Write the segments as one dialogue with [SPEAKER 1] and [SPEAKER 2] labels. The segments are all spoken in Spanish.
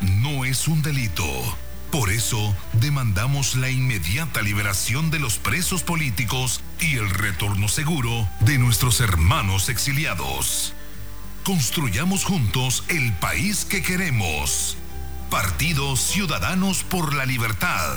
[SPEAKER 1] no es un delito. Por eso demandamos la inmediata liberación de los presos políticos y el retorno seguro de nuestros hermanos exiliados. Construyamos juntos el país que queremos. Partido Ciudadanos por la Libertad.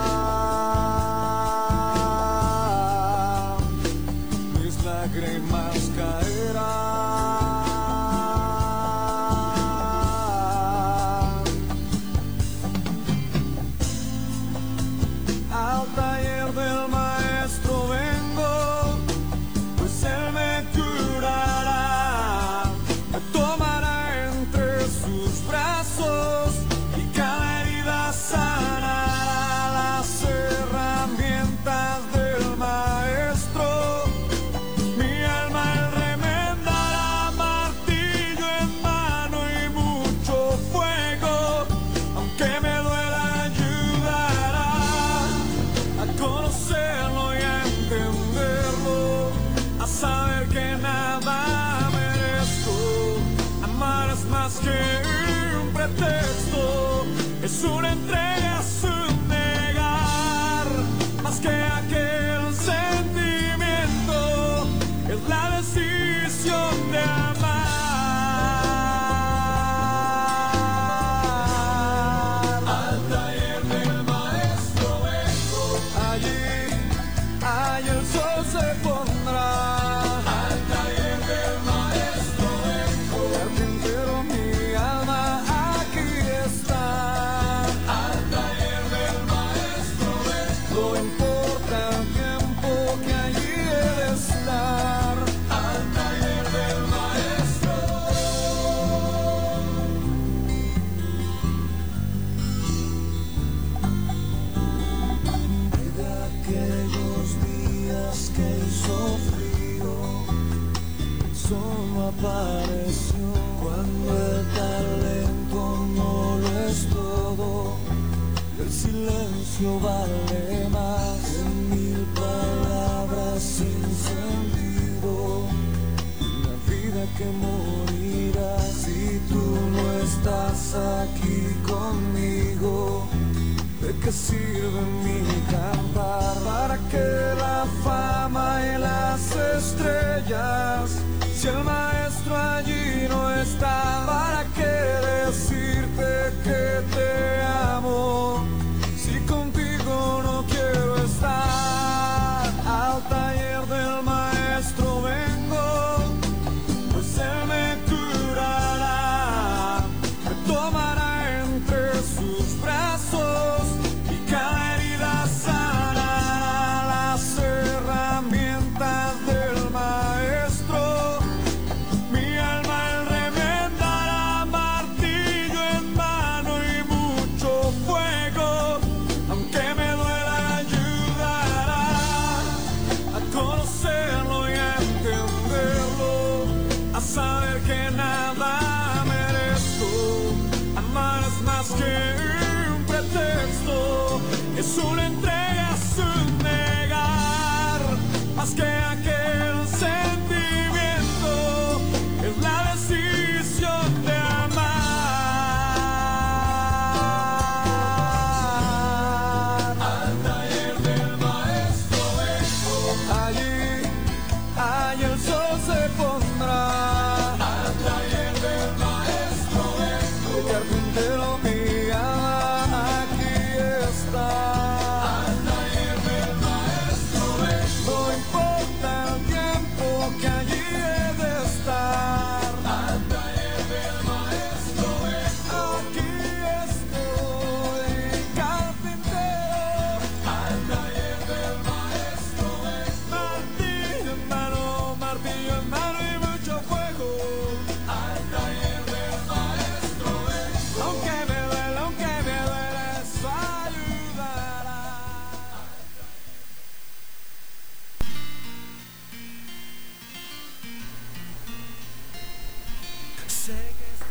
[SPEAKER 2] nuestra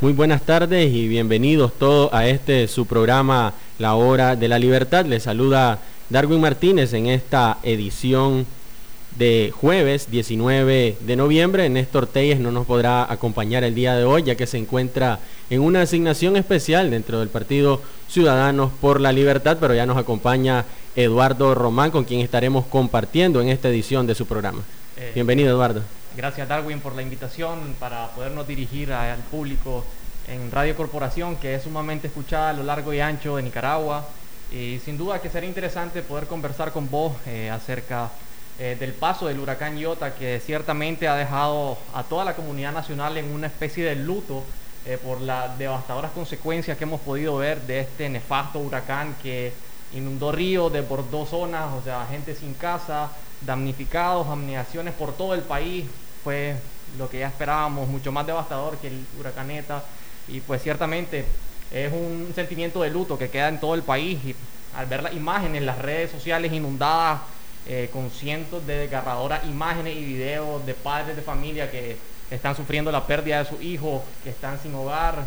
[SPEAKER 2] Muy buenas tardes y bienvenidos todos a este su programa La Hora de la Libertad. Les saluda Darwin Martínez en esta edición de jueves 19 de noviembre. Néstor Telles no nos podrá acompañar el día de hoy ya que se encuentra en una asignación especial dentro del Partido Ciudadanos por la Libertad, pero ya nos acompaña Eduardo Román con quien estaremos compartiendo en esta edición de su programa. Eh, Bienvenido Eduardo.
[SPEAKER 3] Gracias Darwin por la invitación para podernos dirigir al público en Radio Corporación, que es sumamente escuchada a lo largo y ancho de Nicaragua. Y sin duda que sería interesante poder conversar con vos eh, acerca eh, del paso del huracán Iota, que ciertamente ha dejado a toda la comunidad nacional en una especie de luto eh, por las devastadoras consecuencias que hemos podido ver de este nefasto huracán que inundó ríos, desbordó zonas, o sea, gente sin casa, damnificados, amniaciones por todo el país. Fue lo que ya esperábamos, mucho más devastador que el huracán ETA. Y pues ciertamente es un sentimiento de luto que queda en todo el país. Y al ver las imágenes, en las redes sociales inundadas eh, con cientos de desgarradoras imágenes y videos de padres de familia que están sufriendo la pérdida de sus hijos, que están sin hogar,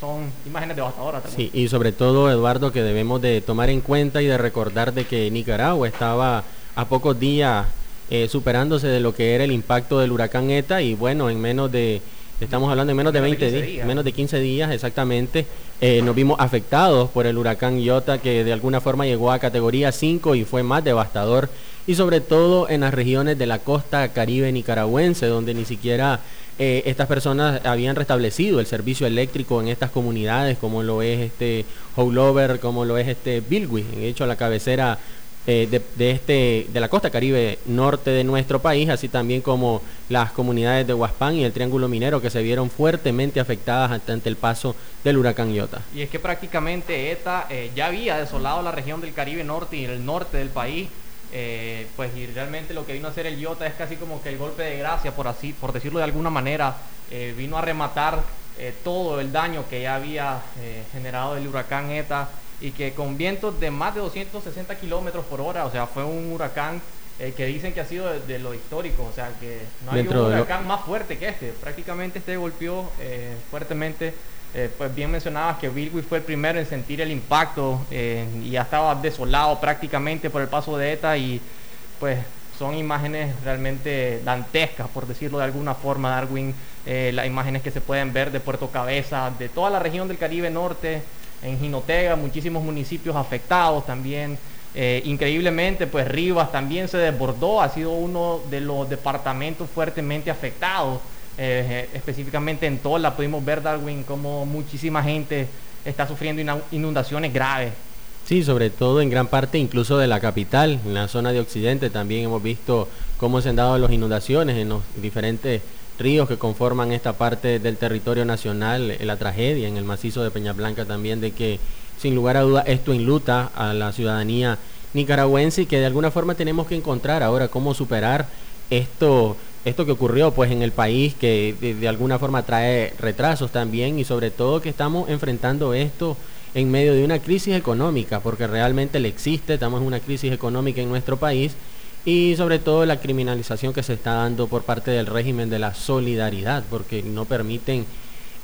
[SPEAKER 3] son imágenes devastadoras
[SPEAKER 2] Sí, y sobre todo, Eduardo, que debemos de tomar en cuenta y de recordar de que Nicaragua estaba a pocos días eh, superándose de lo que era el impacto del huracán ETA y bueno, en menos de, estamos hablando de menos de 20 días, menos de 15 días exactamente, eh, nos vimos afectados por el huracán Iota que de alguna forma llegó a categoría 5 y fue más devastador y sobre todo en las regiones de la costa caribe nicaragüense donde ni siquiera eh, estas personas habían restablecido el servicio eléctrico en estas comunidades, como lo es este Howlover, como lo es este Bilwi, en hecho la cabecera eh, de, este, de la costa caribe norte de nuestro país, así también como las comunidades de Huaspán y el Triángulo Minero que se vieron fuertemente afectadas ante el paso del huracán Iota.
[SPEAKER 3] Y es que prácticamente ETA eh, ya había desolado la región del Caribe Norte y el norte del país eh, pues y realmente lo que vino a hacer el Iota es casi como que el golpe de gracia, por así, por decirlo de alguna manera, vino a rematar todo el daño que ya había generado el huracán ETA y que con vientos de más de 260 kilómetros por hora, o sea, fue un huracán que dicen que ha sido de, lo histórico, o sea, que no hay un huracán más fuerte que este, prácticamente este golpeó fuertemente eh, pues bien mencionabas que Bilwi fue el primero en sentir el impacto eh, y ya estaba desolado prácticamente por el paso de ETA y pues son imágenes realmente dantescas, por decirlo de alguna forma, Darwin, eh, las imágenes que se pueden ver de Puerto Cabeza, de toda la región del Caribe Norte, en Jinotega, muchísimos municipios afectados también. increíblemente, pues Rivas también se desbordó, ha sido uno de los departamentos fuertemente afectados. Eh, específicamente en Tola pudimos ver, Darwin, como muchísima gente está sufriendo inundaciones graves.
[SPEAKER 2] Sí, sobre todo en gran parte incluso de la capital, en la zona de Occidente también hemos visto cómo se han dado las inundaciones en los diferentes ríos que conforman esta parte del territorio nacional, la tragedia en el macizo de Peña Blanca también de que sin lugar a duda esto enluta a la ciudadanía nicaragüense y que de alguna forma tenemos que encontrar ahora cómo superar esto esto que ocurrió pues en el país que de, alguna forma trae retrasos también y sobre todo que estamos enfrentando esto en medio de una crisis económica porque realmente le existe, estamos en una crisis económica en nuestro país y sobre todo la criminalización que se está dando por parte del régimen de la solidaridad porque no permiten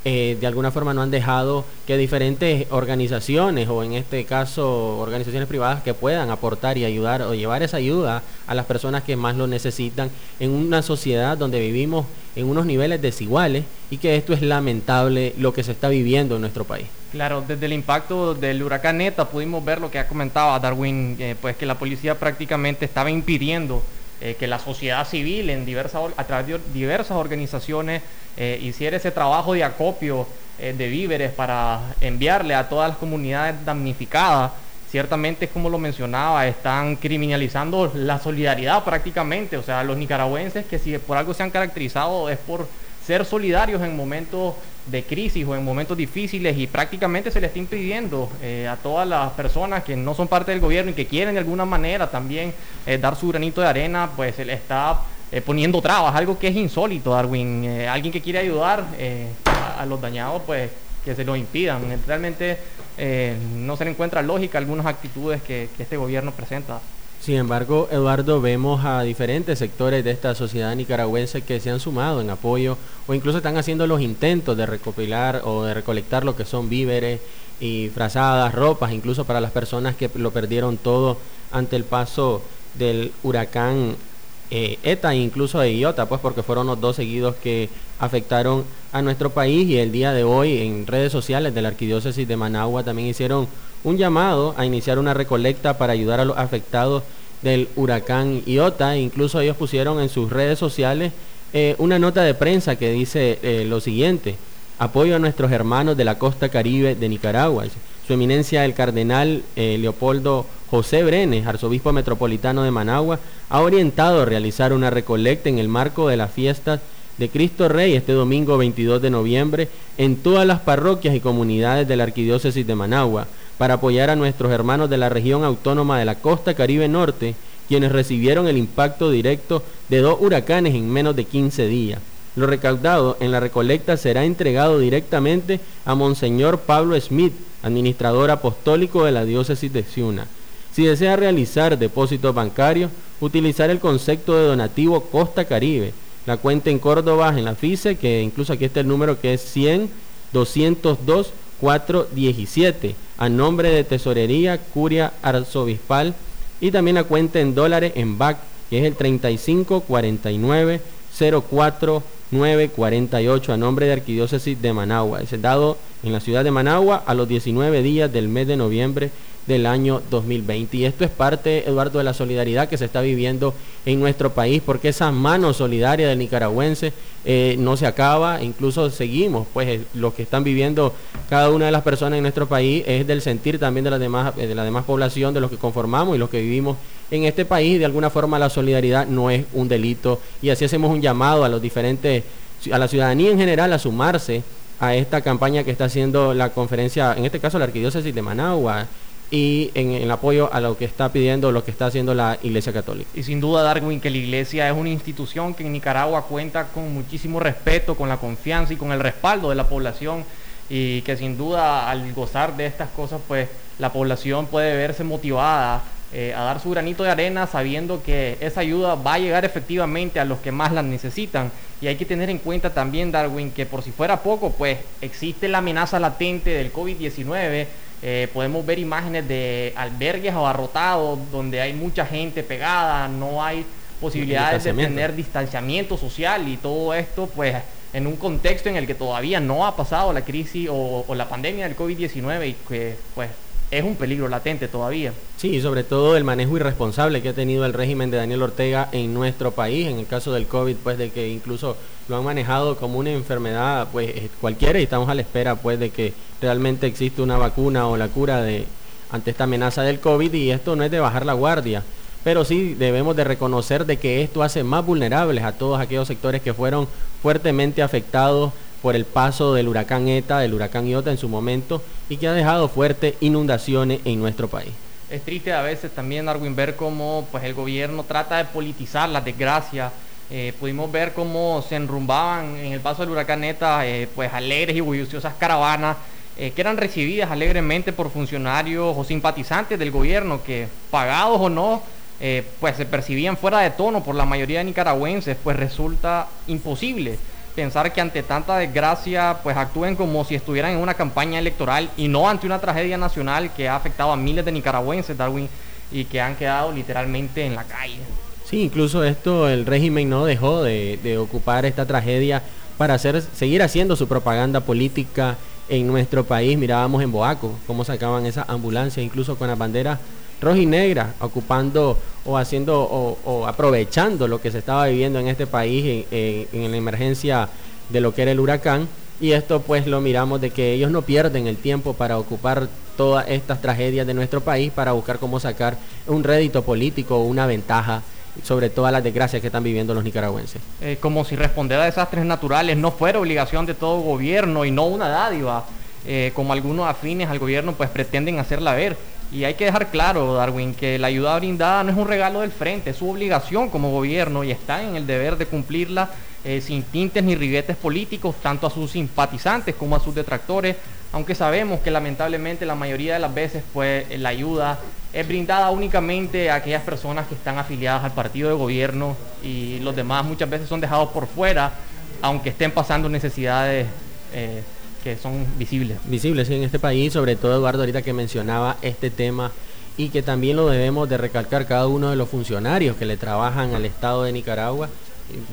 [SPEAKER 2] eh, de alguna forma no han dejado que diferentes organizaciones o en este caso organizaciones privadas que puedan aportar y ayudar o llevar esa ayuda a las personas que más lo necesitan en una sociedad donde vivimos en unos niveles desiguales y que esto es lamentable lo que se está viviendo en nuestro país.
[SPEAKER 3] Claro, desde el impacto del huracán Neta pudimos ver lo que ha comentado Darwin, eh, pues que la policía prácticamente estaba impidiendo eh, que la sociedad civil en diversas, a través de diversas organizaciones eh, hiciera ese trabajo de acopio eh, de víveres para enviarle a todas las comunidades damnificadas. Ciertamente, como lo mencionaba, están criminalizando la solidaridad prácticamente. O sea, los nicaragüenses que si por algo se han caracterizado es por ser solidarios en momentos de crisis o en momentos difíciles y prácticamente se le está impidiendo eh, a todas las personas que no son parte del gobierno y que quieren de alguna manera también eh, dar su granito de arena, pues se le está eh, poniendo trabas, algo que es insólito, Darwin. alguien que quiere ayudar a, los dañados, pues que se lo impidan. Realmente no se le encuentra lógica algunas actitudes que, que este gobierno presenta.
[SPEAKER 2] Sin embargo, Eduardo, vemos a diferentes sectores de esta sociedad nicaragüense que se han sumado en apoyo o incluso están haciendo los intentos de recopilar o de recolectar lo que son víveres y frazadas, ropas, incluso para las personas que lo perdieron todo ante el paso del huracán eh, ETA e incluso de IOTA, pues porque fueron los dos seguidos que afectaron a nuestro país y el día de hoy en redes sociales de la Arquidiócesis de Managua también hicieron un llamado a iniciar una recolecta para ayudar a los afectados del huracán Iota. Incluso ellos pusieron en sus redes sociales eh, una nota de prensa que dice eh, lo siguiente, apoyo a nuestros hermanos de la costa caribe de Nicaragua. Su eminencia el cardenal eh, Leopoldo José Brenes, arzobispo metropolitano de Managua, ha orientado a realizar una recolecta en el marco de las fiestas de Cristo Rey este domingo 22 de noviembre en todas las parroquias y comunidades de la Arquidiócesis de Managua para apoyar a nuestros hermanos de la región autónoma de la costa Caribe Norte, quienes recibieron el impacto directo de dos huracanes en menos de 15 días. Lo recaudado en la recolecta será entregado directamente a Monseñor Pablo Smith, administrador apostólico de la diócesis de Ciuna. Si desea realizar depósitos bancarios, utilizar el concepto de donativo Costa Caribe. La cuenta en Córdoba, en la FICE, que incluso aquí está el número que es 100 202 417 a nombre de Tesorería Curia Arzobispal y también la cuenta en dólares en BAC que es el 3549 04948 a nombre de Arquidiócesis de Managua. Es dado en la ciudad de Managua a los 19 días del mes de noviembre del año 2020. Y esto es parte, Eduardo, de la solidaridad que se está viviendo en nuestro país, porque esa mano solidaria del nicaragüense eh, no se acaba, incluso seguimos, pues eh, lo que están viviendo cada una de las personas en nuestro país es del sentir también de la demás, eh, de la demás población, de los que conformamos y los que vivimos en este país. De alguna forma la solidaridad no es un delito y así hacemos un llamado a los diferentes, a la ciudadanía en general a sumarse a esta campaña que está haciendo la conferencia, en este caso la Arquidiócesis de Managua, y en, el apoyo a lo que está pidiendo, lo que está haciendo la Iglesia Católica.
[SPEAKER 3] Y sin duda, Darwin, que la Iglesia es una institución que en Nicaragua cuenta con muchísimo respeto, con la confianza y con el respaldo de la población y que sin duda al gozar de estas cosas, pues la población puede verse motivada eh, a dar su granito de arena sabiendo que esa ayuda va a llegar efectivamente a los que más la necesitan. Y hay que tener en cuenta también, Darwin, que por si fuera poco, pues existe la amenaza latente del COVID-19 eh, podemos ver imágenes de albergues abarrotados donde hay mucha gente pegada, no hay posibilidades de tener distanciamiento social y todo esto pues en un contexto en el que todavía no ha pasado la crisis o, o la pandemia del COVID-19 y que pues es un peligro latente todavía.
[SPEAKER 2] Sí, y sobre todo el manejo irresponsable que ha tenido el régimen de Daniel Ortega en nuestro país, en el caso del COVID, pues de que incluso lo han manejado como una enfermedad pues eh, cualquiera y estamos a la espera pues de que realmente existe una vacuna o la cura de ante esta amenaza del COVID y esto no es de bajar la guardia, pero sí debemos de reconocer de que esto hace más vulnerables a todos aquellos sectores que fueron fuertemente afectados por el paso del huracán ETA, del huracán Iota en su momento y que ha dejado fuertes inundaciones en nuestro país.
[SPEAKER 3] Es triste a veces también, Darwin, ver cómo pues, el gobierno trata de politizar las desgracias. Eh, pudimos ver cómo se enrumbaban en el paso del huracán ETA eh, pues, alegres y bulliciosas caravanas eh, que eran recibidas alegremente por funcionarios o simpatizantes del gobierno que, pagados o no, pues se percibían fuera de tono por la mayoría de nicaragüenses, pues resulta imposible pensar que ante tanta desgracia pues actúen como si estuvieran en una campaña electoral y no ante una tragedia nacional que ha afectado a miles de nicaragüenses, Darwin, y que han quedado literalmente en la calle.
[SPEAKER 2] Sí, incluso esto el régimen no dejó de, ocupar esta tragedia para hacer, seguir haciendo su propaganda política en nuestro país. Mirábamos en Boaco cómo sacaban esas ambulancias, incluso con las banderas roja y negra, ocupando o haciendo o, aprovechando lo que se estaba viviendo en este país en, la emergencia de lo que era el huracán. Y esto pues lo miramos de que ellos no pierden el tiempo para ocupar todas estas tragedias de nuestro país para buscar cómo sacar un rédito político o una ventaja sobre todas las desgracias que están viviendo los nicaragüenses.
[SPEAKER 3] Eh, como si responder a desastres naturales no fuera obligación de todo gobierno y no una dádiva, eh, como algunos afines al gobierno pues pretenden hacerla ver. Y hay que dejar claro, Darwin, que la ayuda brindada no es un regalo del frente, es su obligación como gobierno y está en el deber de cumplirla eh, sin tintes ni ribetes políticos, tanto a sus simpatizantes como a sus detractores, aunque sabemos que lamentablemente la mayoría de las veces pues la ayuda es brindada únicamente a aquellas personas que están afiliadas al partido de gobierno y los demás muchas veces son dejados por fuera, aunque estén pasando necesidades eh, que son visibles.
[SPEAKER 2] Visibles en este país, sobre todo Eduardo ahorita que mencionaba este tema y que también lo debemos de recalcar cada uno de los funcionarios que le trabajan al Estado de Nicaragua,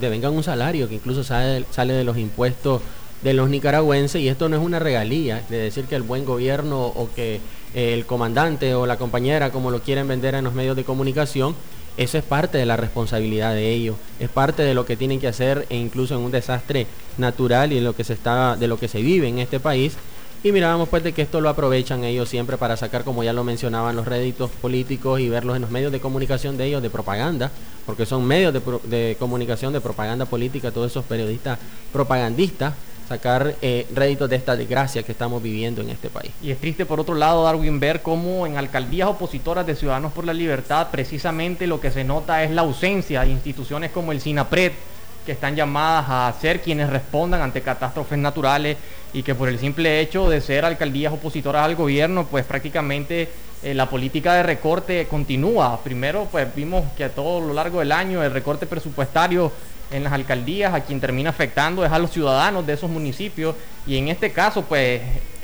[SPEAKER 2] devengan un salario que incluso sale, sale de los impuestos de los nicaragüenses y esto no es una regalía de decir que el buen gobierno o que el comandante o la compañera, como lo quieren vender en los medios de comunicación, eso es parte de la responsabilidad de ellos, es parte de lo que tienen que hacer e incluso en un desastre natural y de lo que se está, de lo que se vive en este país. Y mirábamos pues de que esto lo aprovechan ellos siempre para sacar, como ya lo mencionaban, los réditos políticos y verlos en los medios de comunicación de ellos, de propaganda, porque son medios de, de comunicación, de propaganda política, todos esos periodistas propagandistas sacar eh, réditos de esta desgracia que estamos viviendo en este país.
[SPEAKER 3] Y es triste por otro lado, Darwin, ver cómo en alcaldías opositoras de Ciudadanos por la Libertad precisamente lo que se nota es la ausencia de instituciones como el SINAPRED, que están llamadas a ser quienes respondan ante catástrofes naturales y que por el simple hecho de ser alcaldías opositoras al gobierno, pues prácticamente eh, la política de recorte continúa. Primero, pues vimos que a todo lo largo del año el recorte presupuestario en las alcaldías, a quien termina afectando es a los ciudadanos de esos municipios y en este caso pues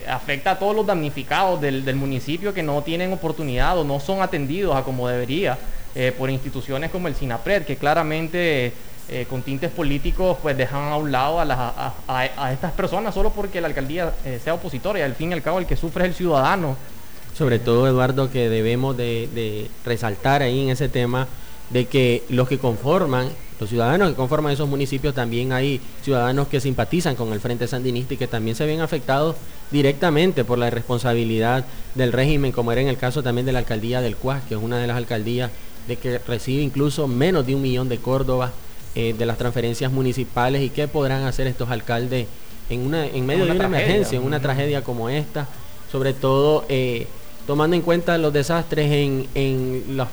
[SPEAKER 3] afecta a todos los damnificados del, municipio que no tienen oportunidad o no son atendidos a como debería eh, por instituciones como el SINAPRED que claramente eh, con tintes políticos pues dejan a un lado a, a, estas personas solo porque la alcaldía eh, sea opositora y al fin y al cabo el que sufre es el ciudadano.
[SPEAKER 2] Sobre todo Eduardo que debemos de, de resaltar ahí en ese tema de que los que conforman los ciudadanos que conforman esos municipios también hay ciudadanos que simpatizan con el Frente Sandinista y que también se ven afectados directamente por la irresponsabilidad del régimen, como era en el caso también de la alcaldía del Cuas, que es una de las alcaldías de que recibe incluso menos de un millón de Córdoba eh, de las transferencias municipales y qué podrán hacer estos alcaldes en, una, en medio de una emergencia, en una tragedia como esta, sobre todo eh, tomando en cuenta los desastres en, en las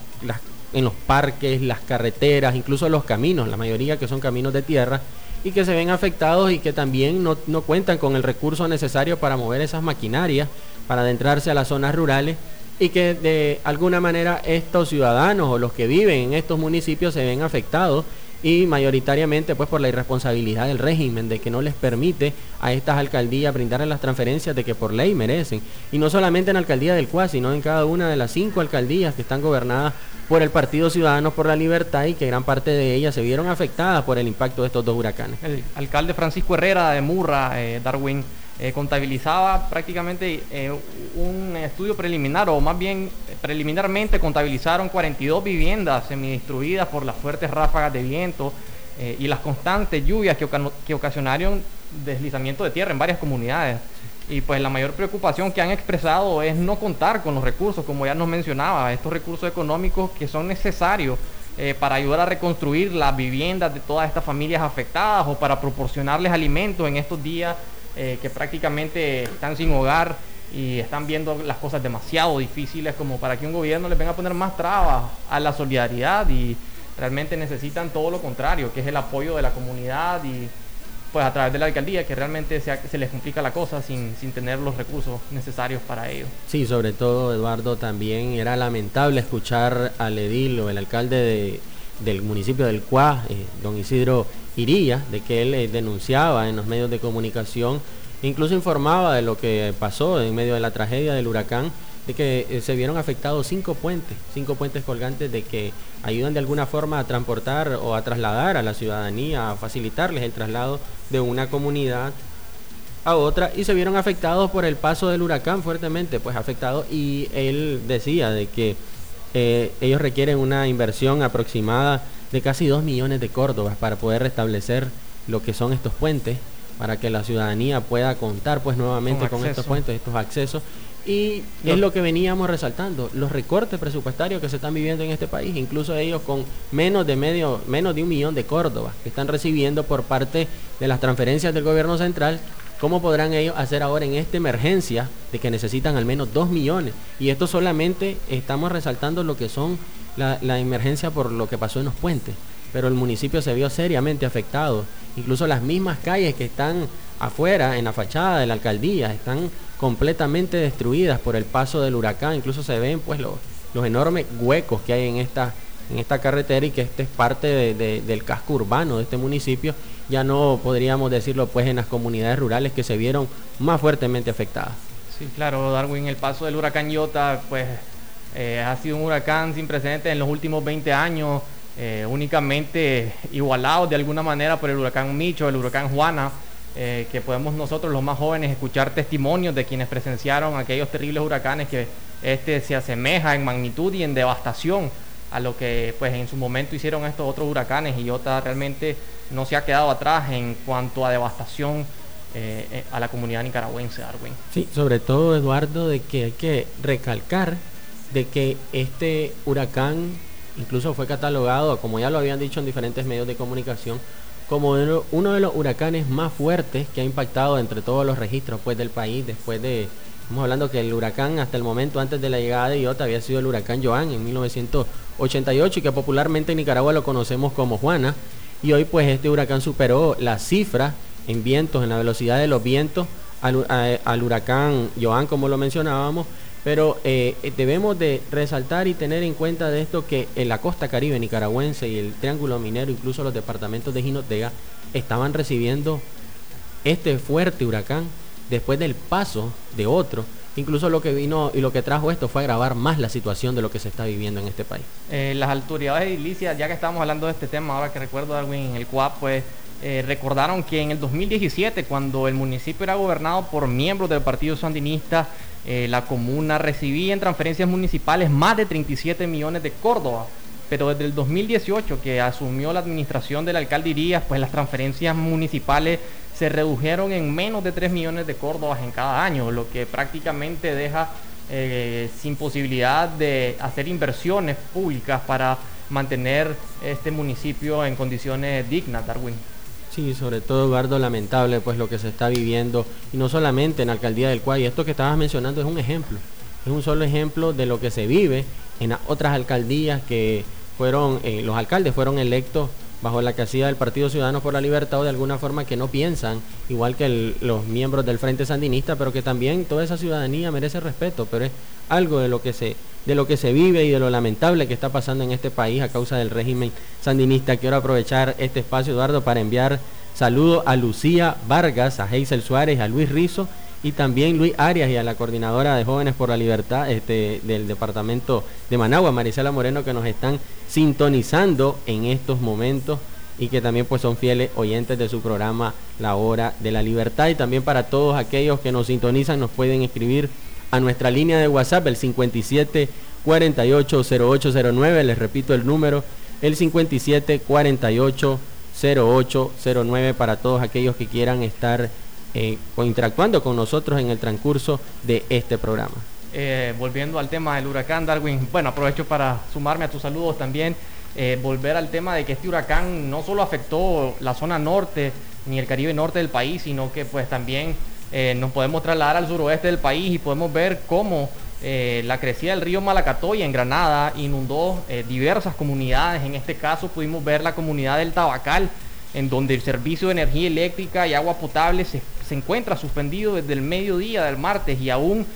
[SPEAKER 2] en los parques, las carreteras, incluso los caminos, la mayoría que son caminos de tierra, y que se ven afectados y que también no, cuentan con el recurso necesario para mover esas maquinarias, para adentrarse a las zonas rurales y que de alguna manera estos ciudadanos o los que viven en estos municipios se ven afectados y mayoritariamente pues por la irresponsabilidad del régimen de que no les permite a estas alcaldías brindarles las transferencias de que por ley merecen y no solamente en la alcaldía del Cuas sino en cada una de las cinco alcaldías que están gobernadas por el Partido Ciudadanos por la Libertad y que gran parte de ellas se vieron afectadas por el impacto de estos dos huracanes.
[SPEAKER 3] El alcalde Francisco Herrera de Murra, eh, Darwin, eh, contabilizaba prácticamente eh, un estudio preliminar, o más bien preliminarmente contabilizaron 42 viviendas semidestruidas por las fuertes ráfagas de viento y las constantes lluvias que, que ocasionaron deslizamiento de tierra en varias comunidades. Y pues la mayor preocupación que han expresado es no contar con los recursos, como ya nos mencionaba, estos recursos económicos que son necesarios eh, para ayudar a reconstruir las viviendas de todas estas familias afectadas o para proporcionarles alimentos en estos días eh, que prácticamente están sin hogar y están viendo las cosas demasiado difíciles como para que un gobierno les venga a poner más trabas a la solidaridad y realmente necesitan todo lo contrario, que es el apoyo de la comunidad y pues a través de la alcaldía que realmente se, se les complica la cosa sin, sin, tener los recursos necesarios para ello.
[SPEAKER 2] Sí, sobre todo Eduardo también era lamentable escuchar al edil o el alcalde de, del municipio del Cuá, eh, don Isidro Iría, de que él eh, denunciaba en los medios de comunicación, incluso informaba de lo que pasó en medio de la tragedia del huracán de que eh, se vieron afectados cinco puentes, cinco puentes colgantes de que ayudan de alguna forma a transportar o a trasladar a la ciudadanía, a facilitarles el traslado de una comunidad a otra y se vieron afectados por el paso del huracán fuertemente, pues afectados y él decía de que eh, ellos requieren una inversión aproximada de casi dos millones de córdobas para poder restablecer lo que son estos puentes para que la ciudadanía pueda contar pues nuevamente con estos puentes, estos accesos y es lo que veníamos resaltando, los recortes presupuestarios que se están viviendo en este país, incluso ellos con menos de medio, menos de un millón de Córdoba que están recibiendo por parte de las transferencias del gobierno central, ¿cómo podrán ellos hacer ahora en esta emergencia de que necesitan al menos dos millones? Y esto solamente estamos resaltando lo que son la, emergencia por lo que pasó en los puentes, pero el municipio se vio seriamente afectado, incluso las mismas calles que están afuera, en la fachada de la alcaldía, están completamente destruidas por el paso del huracán. Incluso se ven pues los, los enormes huecos que hay en esta, en esta carretera y que este es parte del casco urbano de este municipio, ya no podríamos decirlo pues en las comunidades rurales que se vieron más fuertemente afectadas.
[SPEAKER 3] Sí, claro, Darwin, el paso del huracán Iota pues eh, ha sido un huracán sin precedentes en los últimos 20 años, eh, únicamente igualado de alguna manera por el huracán Micho, el huracán Juana. Eh, que podemos nosotros los más jóvenes escuchar testimonios de quienes presenciaron aquellos terribles huracanes que este se asemeja en magnitud y en devastación a lo que pues en su momento hicieron estos otros huracanes y Iota realmente no se ha quedado atrás en cuanto a devastación a la comunidad nicaragüense, Darwin.
[SPEAKER 2] Sí, sobre todo Eduardo, de que hay que recalcar de que este huracán incluso fue catalogado, como ya lo habían dicho en diferentes medios de comunicación, como uno de los huracanes más fuertes que ha impactado entre todos los registros pues, del país después de, estamos hablando que el huracán hasta el momento antes de la llegada de Iota había sido el huracán Joan en 1988 y que popularmente en Nicaragua lo conocemos como Juana. Y hoy pues este huracán superó la cifra en vientos, en la velocidad de los vientos al, al huracán Joan como lo mencionábamos pero eh, debemos de resaltar y tener en cuenta de esto que en la costa caribe nicaragüense y el Triángulo Minero, incluso los departamentos de Jinotega, estaban recibiendo este fuerte huracán después del paso de otro. Incluso lo que vino y lo que trajo esto fue agravar más la situación de lo que se está viviendo en este país.
[SPEAKER 3] Eh, las autoridades edilicias, ya que estamos hablando de este tema, ahora que recuerdo Darwin, en el CUAP, pues eh, recordaron que en el 2017, cuando el municipio era gobernado por miembros del Partido Sandinista, eh, la comuna recibía en transferencias municipales más de 37 millones de Córdoba. Pero desde el 2018 que asumió la administración del alcalde Irías, pues las transferencias municipales se redujeron en menos de 3 millones de Córdobas en cada año, lo que prácticamente deja eh, sin posibilidad de hacer inversiones públicas para mantener este municipio en condiciones dignas, Darwin.
[SPEAKER 2] Sí, sobre todo Eduardo, lamentable pues lo que se está viviendo y no solamente en la alcaldía del Cuay, esto que estabas mencionando es un ejemplo, es un solo ejemplo de lo que se vive en otras alcaldías que fueron, eh, los alcaldes fueron electos bajo la casilla del Partido Ciudadanos por la Libertad o de alguna forma que no piensan igual que los miembros del Frente Sandinista, pero que también toda esa ciudadanía merece respeto, pero es algo de lo que se de lo que se vive y de lo lamentable que está pasando en este país a causa del régimen sandinista. Quiero aprovechar este espacio, Eduardo, para enviar saludos a Lucía Vargas, a Heisel Suárez, a Luis Rizo y también Luis Arias y a la coordinadora de Jóvenes por la Libertad este, del departamento de Managua, Marisela Moreno, que nos están sintonizando en estos momentos y que también pues son fieles oyentes de su programa La Hora de la Libertad. Y también para todos aquellos que nos sintonizan nos pueden escribir a nuestra línea de WhatsApp, el 57 48 0809, les repito el número, el 57 48 0809 para todos aquellos que quieran estar eh, interactuando con nosotros en el transcurso de este programa.
[SPEAKER 3] Eh, volviendo al tema del huracán Darwin, bueno, aprovecho para sumarme a tus saludos también, eh, volver al tema de que este huracán no solo afectó la zona norte ni el Caribe norte del país, sino que pues también eh, nos podemos trasladar al suroeste del país y podemos ver cómo eh, la crecida del río Malacatoya en Granada inundó diversas comunidades. En este caso pudimos ver la comunidad del Tabacal, en donde el servicio de energía eléctrica y agua potable se, encuentra suspendido desde el mediodía del martes y aún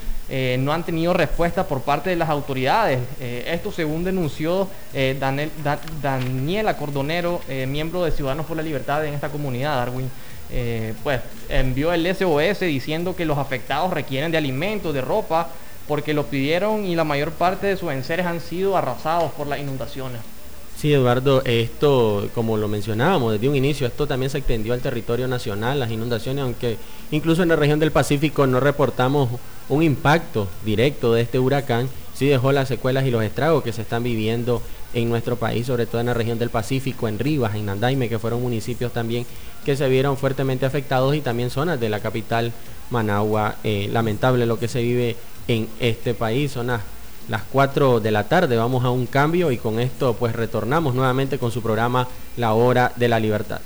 [SPEAKER 3] no han tenido respuesta por parte de las autoridades. esto según denunció Daniela Cordonero, miembro de Ciudadanos por la Libertad en esta comunidad, Darwin. Eh, pues envió el SOS diciendo que los afectados requieren de alimentos, de ropa, porque lo pidieron y la mayor parte de sus enseres han sido arrasados por las inundaciones.
[SPEAKER 2] Sí, Eduardo, esto, como lo mencionábamos desde un inicio, esto también se extendió al territorio nacional, las inundaciones, aunque incluso en la región del Pacífico no reportamos un impacto directo de este huracán, sí dejó las secuelas y los estragos que se están viviendo en nuestro país, sobre todo en la región del Pacífico, en Rivas, en Nandaime, que fueron municipios también que se vieron fuertemente afectados y también zonas de la capital Managua. Eh, lamentable lo que se vive en este país. Son las, las 4 de la tarde, vamos a un cambio y con esto pues retornamos nuevamente con su programa La Hora de la Libertad.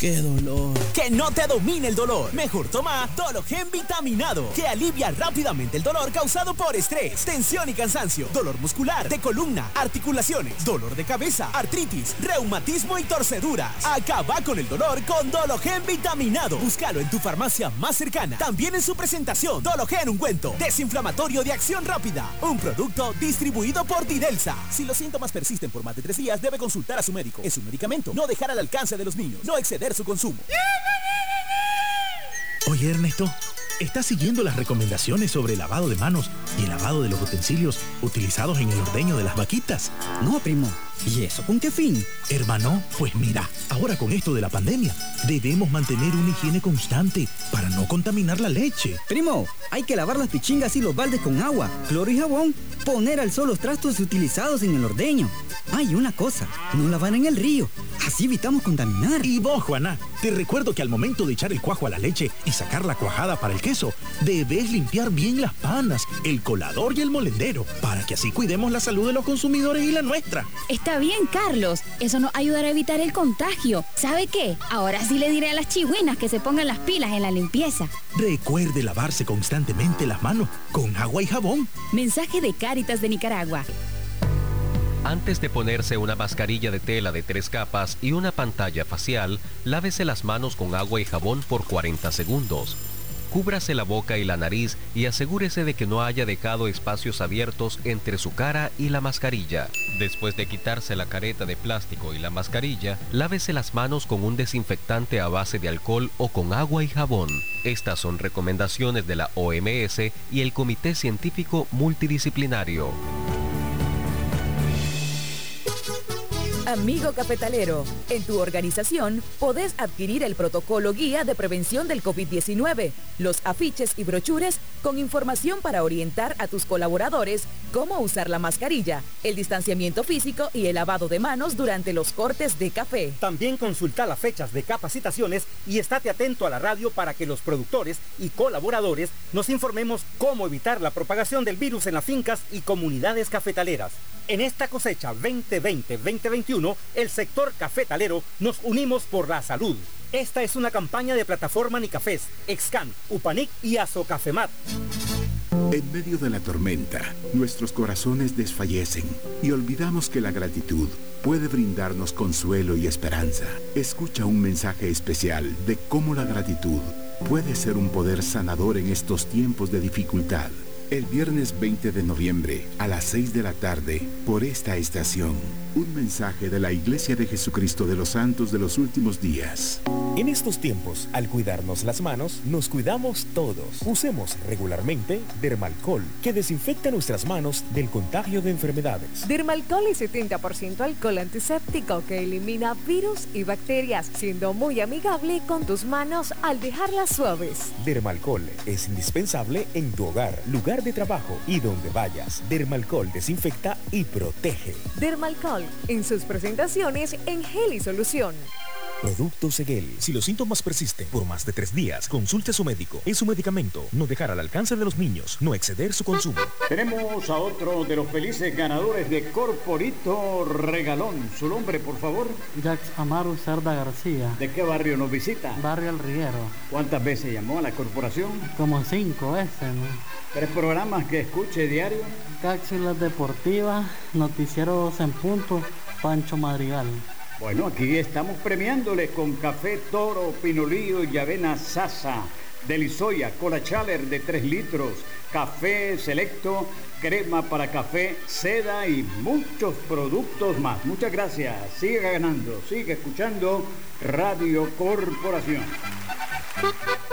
[SPEAKER 4] ¡Qué dolor!
[SPEAKER 5] Que no te domine el dolor. Mejor toma Dologen vitaminado, que alivia rápidamente el dolor causado por estrés, tensión y cansancio, dolor muscular, de columna, articulaciones, dolor de cabeza, artritis, reumatismo y torceduras. Acaba con el dolor con Dologen vitaminado. Búscalo en tu farmacia más cercana. También en su presentación, Dologen ungüento, desinflamatorio de acción rápida. Un producto distribuido por Didelsa. Si los síntomas persisten por más de tres días, debe consultar a su médico. Es un medicamento. No dejar al alcance de los niños. No exceder su consumo.
[SPEAKER 6] Oye Ernesto, ¿estás siguiendo las recomendaciones sobre el lavado de manos y el lavado de los utensilios utilizados en el ordeño de las vaquitas?
[SPEAKER 7] No, primo. ¿Y eso con qué fin?
[SPEAKER 6] Hermano, pues mira, ahora con esto de la pandemia, debemos mantener una higiene constante para no contaminar la leche.
[SPEAKER 7] Primo, hay que lavar las pichingas y los baldes con agua, cloro y jabón, poner al sol los trastos utilizados en el ordeño. Hay una cosa, no lavar en el río, así evitamos contaminar.
[SPEAKER 6] Y vos, Juana, te recuerdo que al momento de echar el cuajo a la leche y sacar la cuajada para el queso, debes limpiar bien las panas, el colador y el molendero, para que así cuidemos la salud de los consumidores y la nuestra.
[SPEAKER 8] Está bien, Carlos. Eso nos ayudará a evitar el contagio. ¿Sabe qué? Ahora sí le diré a las chihuinas que se pongan las pilas en la limpieza.
[SPEAKER 6] Recuerde lavarse constantemente las manos con agua y jabón.
[SPEAKER 8] Mensaje de Cáritas de Nicaragua.
[SPEAKER 9] Antes de ponerse una mascarilla de tela de tres capas y una pantalla facial, lávese las manos con agua y jabón por 40 segundos. Cúbrase la boca y la nariz y asegúrese de que no haya dejado espacios abiertos entre su cara y la mascarilla. Después de quitarse la careta de plástico y la mascarilla, lávese las manos con un desinfectante a base de alcohol o con agua y jabón. Estas son recomendaciones de la OMS y el Comité Científico Multidisciplinario.
[SPEAKER 10] Amigo cafetalero, en tu organización podés adquirir el protocolo guía de prevención del COVID-19, los afiches y brochures con información para orientar a tus colaboradores cómo usar la mascarilla, el distanciamiento físico y el lavado de manos durante los cortes de café.
[SPEAKER 11] También consulta las fechas de capacitaciones y estate atento a la radio para que los productores y colaboradores nos informemos cómo evitar la propagación del virus en las fincas y comunidades cafetaleras. En esta cosecha 2020-2021, el sector cafetalero nos unimos por la salud. Esta es una campaña de plataforma Nicafés, Excan, Upanic y Azocafemat.
[SPEAKER 1] En medio de la tormenta, nuestros corazones desfallecen y olvidamos que la gratitud puede brindarnos consuelo y esperanza. Escucha un mensaje especial de cómo la gratitud puede ser un poder sanador en estos tiempos de dificultad. El viernes 20 de noviembre a las 6 de la tarde por esta estación. Un mensaje de la Iglesia de Jesucristo de los Santos de los Últimos Días.
[SPEAKER 12] En estos tiempos, al cuidarnos las manos, nos cuidamos todos. Usemos regularmente Dermalcol, que desinfecta nuestras manos del contagio de enfermedades.
[SPEAKER 13] Dermalcol es 70% alcohol antiséptico que elimina virus y bacterias, siendo muy amigable con tus manos al dejarlas suaves.
[SPEAKER 12] Dermalcol es indispensable en tu hogar, lugar de trabajo y donde vayas. Dermalcol desinfecta y protege.
[SPEAKER 13] Dermalcol en sus presentaciones en gel solución.
[SPEAKER 12] Producto Seguel. Si los síntomas persisten por más de tres días, consulte a su médico. Es un medicamento. No dejar al alcance de los niños. No exceder su consumo.
[SPEAKER 14] Tenemos a otro de los felices ganadores de Corporito Regalón. ¿Su nombre, por favor?
[SPEAKER 15] Jax Amaro Cerda García.
[SPEAKER 14] ¿De qué barrio nos visita?
[SPEAKER 15] Barrio El Riguero.
[SPEAKER 14] ¿Cuántas veces llamó a la corporación?
[SPEAKER 15] Como cinco veces, ¿no?
[SPEAKER 14] ¿Tres programas que escuche diario?
[SPEAKER 15] Cápsulas deportivas, noticieros en punto, Pancho Madrigal.
[SPEAKER 14] Bueno, aquí estamos premiándole con café toro, pinolillo y avena sasa, delisoya, cola chaler de 3 litros, café selecto, crema para café, seda y muchos productos más. Muchas gracias. Sigue ganando, sigue escuchando Radio Corporación.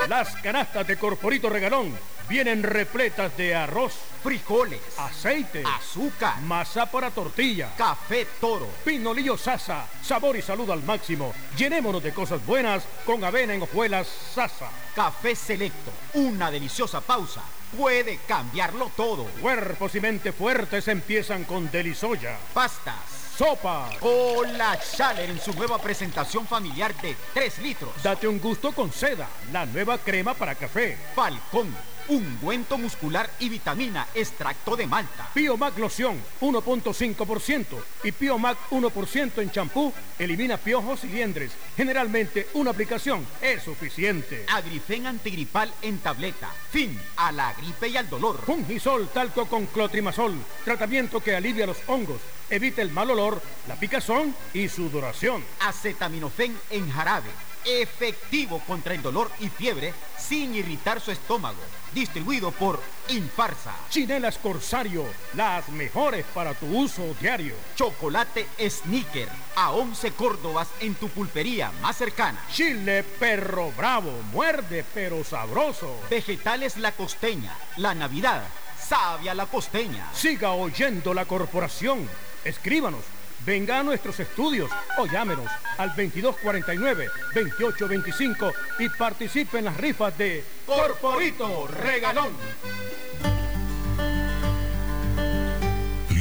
[SPEAKER 16] Las canastas de Corporito Regalón vienen repletas de arroz,
[SPEAKER 17] frijoles,
[SPEAKER 16] aceite,
[SPEAKER 17] azúcar,
[SPEAKER 16] masa para tortilla,
[SPEAKER 17] café toro,
[SPEAKER 16] pinolillo sasa, sabor y salud al máximo. Llenémonos de cosas buenas con avena en hojuelas sasa.
[SPEAKER 17] Café selecto, una deliciosa pausa. Puede cambiarlo todo.
[SPEAKER 16] Cuerpos y mente fuertes empiezan con Delisoya.
[SPEAKER 17] Pastas.
[SPEAKER 16] Sopa.
[SPEAKER 17] Cola Chaler en su nueva presentación familiar de 3 litros.
[SPEAKER 16] Date un gusto con seda, la nueva crema para café.
[SPEAKER 17] Falcón ungüento muscular y vitamina extracto de malta.
[SPEAKER 16] Biomac loción 1.5% y Biomac 1% en champú elimina piojos y liendres. Generalmente una aplicación es suficiente.
[SPEAKER 17] Agrifen antigripal en tableta. Fin a la gripe y al dolor.
[SPEAKER 16] Fungisol talco con clotrimazol. Tratamiento que alivia los hongos, evita el mal olor, la picazón y sudoración.
[SPEAKER 17] Acetaminofén en jarabe efectivo contra el dolor y fiebre sin irritar su estómago. Distribuido por Infarsa.
[SPEAKER 16] Chinelas Corsario, las mejores para tu uso diario.
[SPEAKER 17] Chocolate Sneaker, a 11 Córdobas en tu pulpería más cercana.
[SPEAKER 16] Chile Perro Bravo, muerde pero sabroso.
[SPEAKER 17] Vegetales La Costeña, la Navidad, sabia La Costeña.
[SPEAKER 16] Siga oyendo la corporación. Escríbanos Venga a nuestros estudios o llámenos al 2249-2825 y participe en las rifas de Corporito Regalón.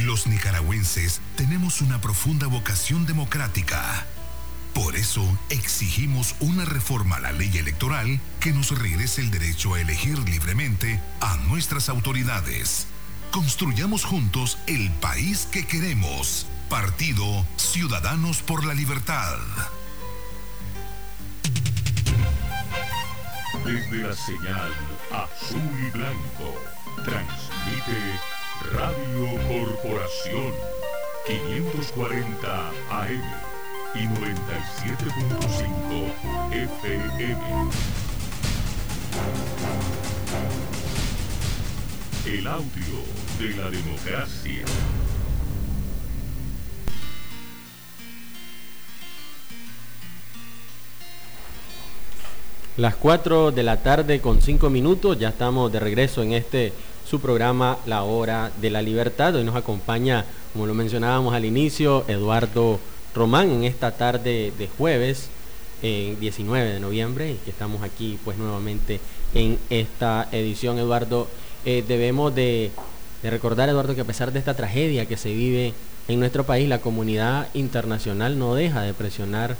[SPEAKER 1] Los nicaragüenses tenemos una profunda vocación democrática. Por eso exigimos una reforma a la ley electoral que nos regrese el derecho a elegir libremente a nuestras autoridades. Construyamos juntos el país que queremos. Partido Ciudadanos por la Libertad.
[SPEAKER 4] Desde la señal azul y blanco, transmite Radio Corporación 540 AM y 97.5 FM. El audio de la democracia.
[SPEAKER 2] Las 4 de la tarde con 5 minutos, ya estamos de regreso en este su programa La Hora de la Libertad. Hoy nos acompaña, como lo mencionábamos al inicio, Eduardo Román en esta tarde de jueves, en 19 de noviembre, y que estamos aquí pues nuevamente en esta edición, Eduardo. Eh, debemos de, de recordar, Eduardo, que a pesar de esta tragedia que se vive en nuestro país, la comunidad internacional no deja de presionar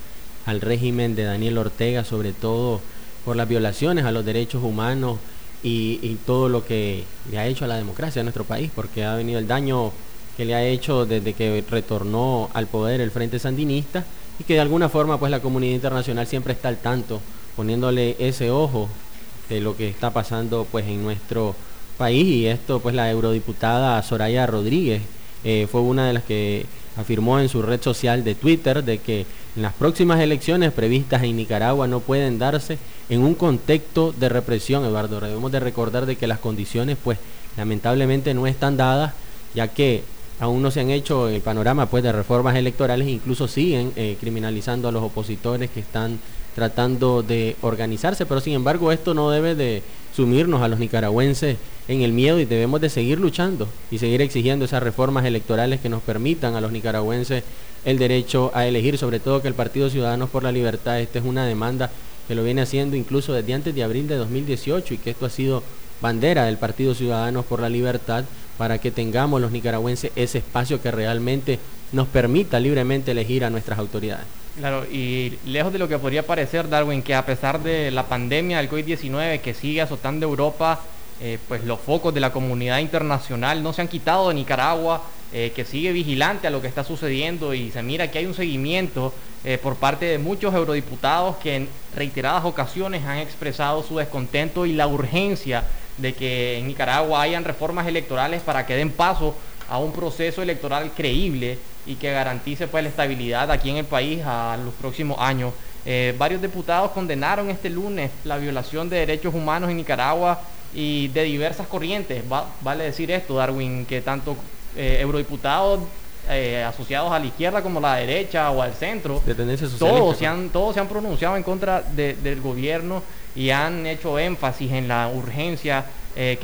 [SPEAKER 2] al régimen de Daniel Ortega, sobre todo por las violaciones a los derechos humanos y, todo lo que le ha hecho a la democracia de nuestro país, porque ha venido el daño que le ha hecho desde que retornó al poder el Frente Sandinista y que de alguna forma pues la comunidad internacional siempre está al tanto, poniéndole ese ojo de lo que está pasando pues en nuestro país. Y esto pues la eurodiputada Soraya Rodríguez eh, fue una de las que afirmó en su red social de Twitter de que las próximas elecciones previstas en Nicaragua no pueden darse en un contexto de represión, Eduardo. Debemos de recordar de que las condiciones, pues, lamentablemente no están dadas, ya que aún no se han hecho el panorama pues de reformas electorales, incluso siguen eh, criminalizando a los opositores que están tratando de organizarse, pero sin embargo esto no debe de sumirnos a los nicaragüenses en el miedo y debemos de seguir luchando y seguir exigiendo esas reformas electorales que nos permitan a los nicaragüenses el derecho a elegir, sobre todo que el Partido Ciudadanos por la Libertad, esta es una demanda que lo viene haciendo incluso desde antes de abril de 2018 y que esto ha sido bandera del Partido Ciudadanos por la Libertad para que tengamos los nicaragüenses ese espacio que realmente nos permita libremente elegir a nuestras autoridades.
[SPEAKER 3] Claro, y lejos de lo que podría parecer, Darwin, que a pesar de la pandemia del COVID-19 que sigue azotando Europa, eh, pues los focos de la comunidad internacional no se han quitado de Nicaragua, eh, que sigue vigilante a lo que está sucediendo y se mira que hay un seguimiento eh, por parte de muchos eurodiputados que en reiteradas ocasiones han expresado su descontento y la urgencia de que en Nicaragua hayan reformas electorales para que den paso a un proceso electoral creíble y que garantice pues la estabilidad aquí en el país a los próximos años. Varios diputados condenaron este lunes la violación de derechos humanos en Nicaragua y de diversas corrientes. vale decir esto, Darwin, que tanto eh, eurodiputados eh, asociados a la izquierda como a la derecha o al centro, todos se, han, todos se han pronunciado en contra del gobierno y han hecho énfasis en la urgencia que,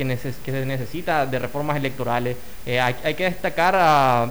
[SPEAKER 3] que, se necesita de reformas electorales. Hay, hay, que destacar a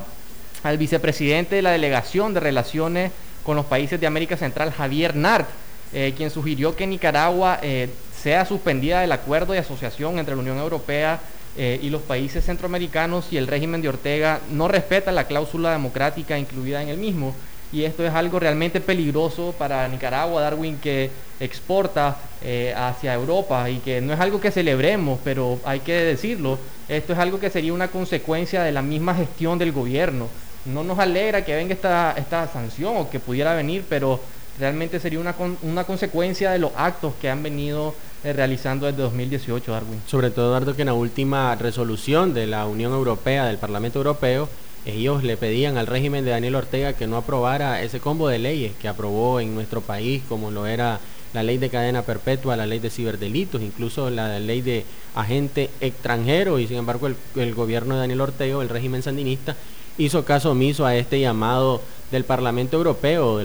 [SPEAKER 3] al vicepresidente de la Delegación de Relaciones con los Países de América Central, Javier Nart, eh, quien sugirió que Nicaragua eh, sea suspendida del acuerdo de asociación entre la Unión Europea eh, y los países centroamericanos y el régimen de Ortega no respeta la cláusula democrática incluida en el mismo. y esto es algo realmente peligroso para Nicaragua, Darwin, que exporta eh, hacia Europa y que no es algo que celebremos, pero hay que decirlo, esto es algo que sería una consecuencia de la misma gestión del gobierno. No nos alegra que venga esta, esta sanción o que pudiera venir, pero realmente sería una, una consecuencia de los actos que han venido realizando desde 2018, Darwin.
[SPEAKER 2] Sobre todo, Eduardo, que en la última resolución de la Unión Europea, del Parlamento Europeo, ellos le pedían al régimen de Daniel Ortega que no aprobara ese combo de leyes que aprobó en nuestro país, como lo era la ley de cadena perpetua, la ley de ciberdelitos, incluso la ley de agente extranjero, y sin embargo el, gobierno de Daniel Ortega, el régimen sandinista, hizo caso omiso a este llamado del Parlamento Europeo o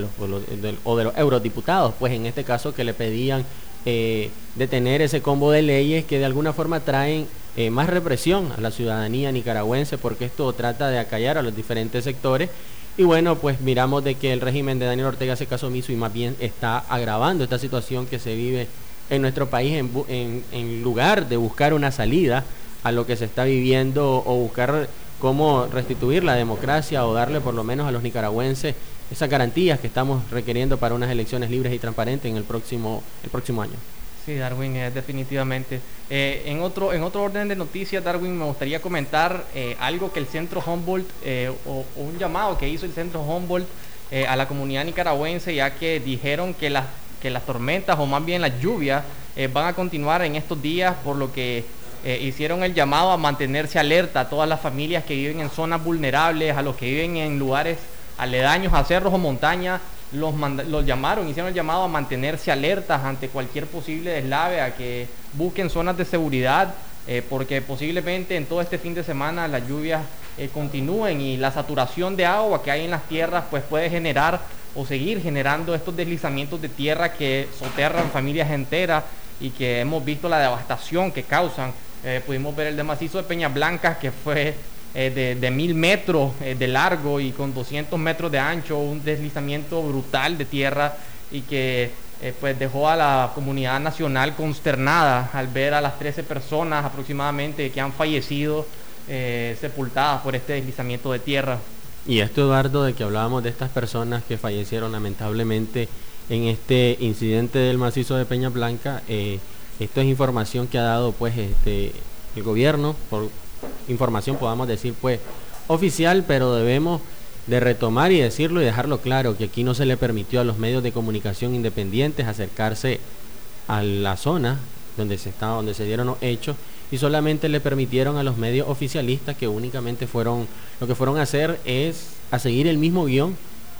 [SPEAKER 2] de los eurodiputados, pues en este caso que le pedían eh, detener ese combo de leyes que de alguna forma traen eh, más represión a la ciudadanía nicaragüense porque esto trata de acallar a los diferentes sectores. Y bueno, pues miramos de que el régimen de Daniel Ortega hace caso omiso y más bien está agravando esta situación que se vive en nuestro país en, en, lugar de buscar una salida a lo que se está viviendo o buscar cómo restituir la democracia o darle por lo menos a los nicaragüenses esas garantías que estamos requiriendo para unas elecciones libres y transparentes en el próximo, el próximo año.
[SPEAKER 3] Sí, Darwin, eh, definitivamente. Eh, en, otro, en otro orden de noticias, Darwin, me gustaría comentar eh, algo que el Centro Humboldt, o, un llamado que hizo el Centro Humboldt a la comunidad nicaragüense, ya que dijeron que las, que las tormentas, o más bien las lluvias, van a continuar en estos días, por lo que hicieron el llamado a mantenerse alerta a todas las familias que viven en zonas vulnerables, a los que viven en lugares aledaños a cerros o montañas, los, los llamaron, hicieron el llamado a mantenerse alertas ante cualquier posible deslave, a que busquen zonas de seguridad, eh, porque posiblemente en todo este fin de semana las lluvias eh, continúen y la saturación de agua que hay en las tierras pues puede generar o seguir generando estos deslizamientos de tierra que soterran familias enteras y que hemos visto la devastación que causan. Eh, pudimos ver el de macizo de Peña Blancas que fue eh, de, mil metros eh, de largo y con 200 metros de ancho, un deslizamiento brutal de tierra y que eh, pues dejó a la comunidad nacional consternada al ver a las 13 personas aproximadamente que han fallecido sepultadas por este deslizamiento de tierra.
[SPEAKER 2] Y esto, Eduardo, de que hablábamos de estas personas que fallecieron lamentablemente en este incidente del macizo de Peña Blanca, esto es información que ha dado pues este el gobierno por información podamos decir pues oficial, pero debemos de retomar y decirlo y dejarlo claro que aquí no se le permitió a los medios de comunicación independientes acercarse a la zona donde se estaba, donde se dieron los hechos y solamente le permitieron a los medios oficialistas que únicamente fueron lo que fueron a hacer es a seguir el mismo guion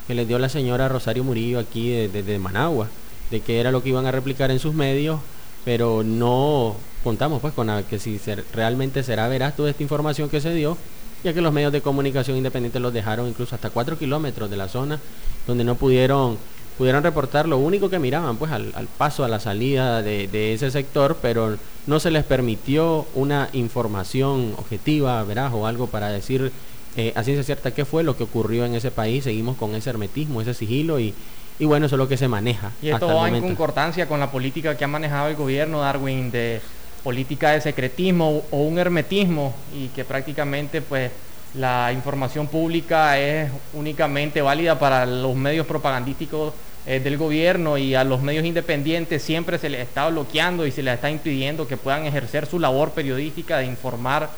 [SPEAKER 2] que les dio la señora Rosario Murillo aquí desde Managua, de que era lo que iban a replicar en sus medios, pero no contamos pues con que si realmente será veraz toda esta información que se dio, ya que los medios de comunicación independientes los dejaron incluso hasta 4 kilómetros de la zona, donde no pudieron pudieron reportar lo único que miraban pues al, paso a la salida de, ese sector pero no se les permitió una información objetiva veraz o algo para decir eh, a ciencia cierta qué fue lo que ocurrió en ese país. Seguimos con ese hermetismo ese sigilo y, y bueno eso es lo que se maneja
[SPEAKER 3] y esto va en concordancia con la política que ha manejado el gobierno Darwin de política de secretismo o un hermetismo y que prácticamente pues la información pública es únicamente válida para los medios propagandísticos eh, del gobierno y a los medios independientes siempre se les está bloqueando y se les está impidiendo que puedan ejercer su labor periodística de informar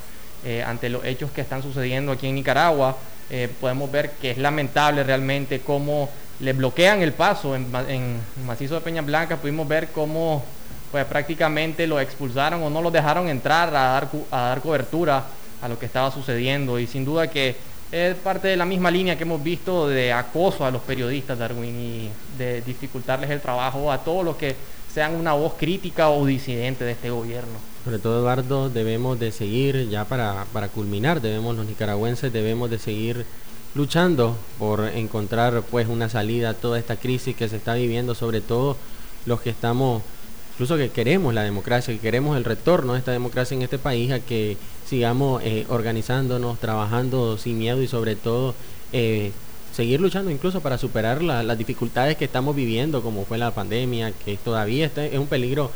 [SPEAKER 3] eh, ante los hechos que están sucediendo aquí en Nicaragua. Eh, podemos ver que es lamentable realmente cómo le bloquean el paso en, en Macizo de Peña Blanca. Pudimos ver cómo pues prácticamente lo expulsaron o no lo dejaron entrar a dar, a dar cobertura a lo que estaba sucediendo. Y sin duda que es parte de la misma línea que hemos visto de acoso a los periodistas, Darwin, y de dificultarles el trabajo a todos los que sean una voz crítica o disidente de este gobierno.
[SPEAKER 2] Sobre todo, Eduardo, debemos de seguir, ya para, para culminar, debemos los nicaragüenses, debemos de seguir luchando por encontrar pues una salida a toda esta crisis que se está viviendo, sobre todo los que estamos incluso que queremos la democracia, que queremos el retorno de esta democracia en este país, a que sigamos eh, organizándonos, trabajando sin miedo y sobre todo eh, seguir luchando incluso para superar las dificultades que estamos viviendo, como fue la pandemia, que todavía está, es un peligro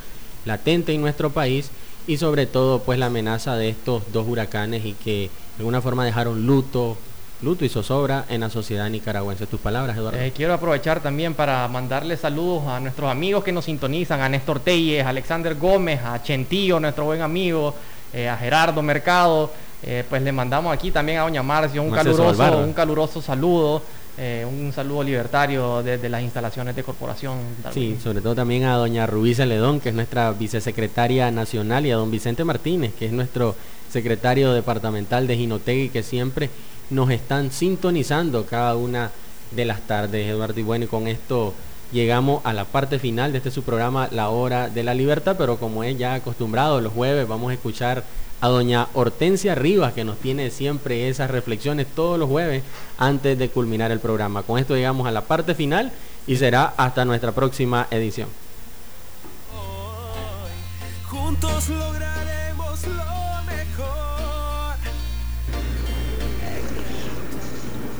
[SPEAKER 2] latente en nuestro país y sobre todo pues la amenaza de estos dos huracanes y que de alguna forma dejaron luto, luto y zozobra en la sociedad nicaragüense. Tus palabras, Eduardo.
[SPEAKER 3] Eh, quiero aprovechar también para mandarle saludos a nuestros amigos que nos sintonizan, a Néstor Telles, a Alexander Gómez, a Chentillo, nuestro buen amigo, eh, a Gerardo Mercado. Eh, pues le mandamos aquí también a Doña Marcia un caluroso, un caluroso saludo. un saludo libertario desde las instalaciones de corporación.
[SPEAKER 2] Sí, sobre todo también a doña Rubí Celedón, que es nuestra vicesecretaria nacional, y a don Vicente Martínez, que es nuestro secretario departamental de Ginotegui, que siempre nos están sintonizando cada una de las tardes, Eduardo. Y bueno, y con esto llegamos a la parte final de este su programa, La Hora de la Libertad, pero como es ya acostumbrado, los jueves vamos a escuchar a doña Hortensia Rivas, que nos tiene siempre esas reflexiones todos los jueves antes de culminar el programa. Con esto llegamos a la parte final y será hasta nuestra próxima edición.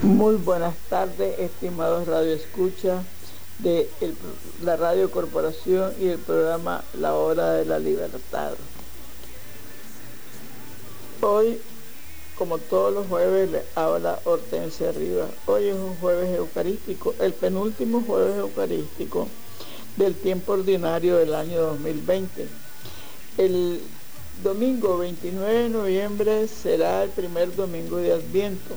[SPEAKER 18] Muy buenas tardes, estimados Radio Escucha de la Radio Corporación y el programa La Hora de la Libertad. Hoy, como todos los jueves, le habla Hortensia Rivas. Hoy es un jueves eucarístico, el penúltimo jueves eucarístico del tiempo ordinario del año 2020. El domingo 29 de noviembre será el primer domingo de Adviento.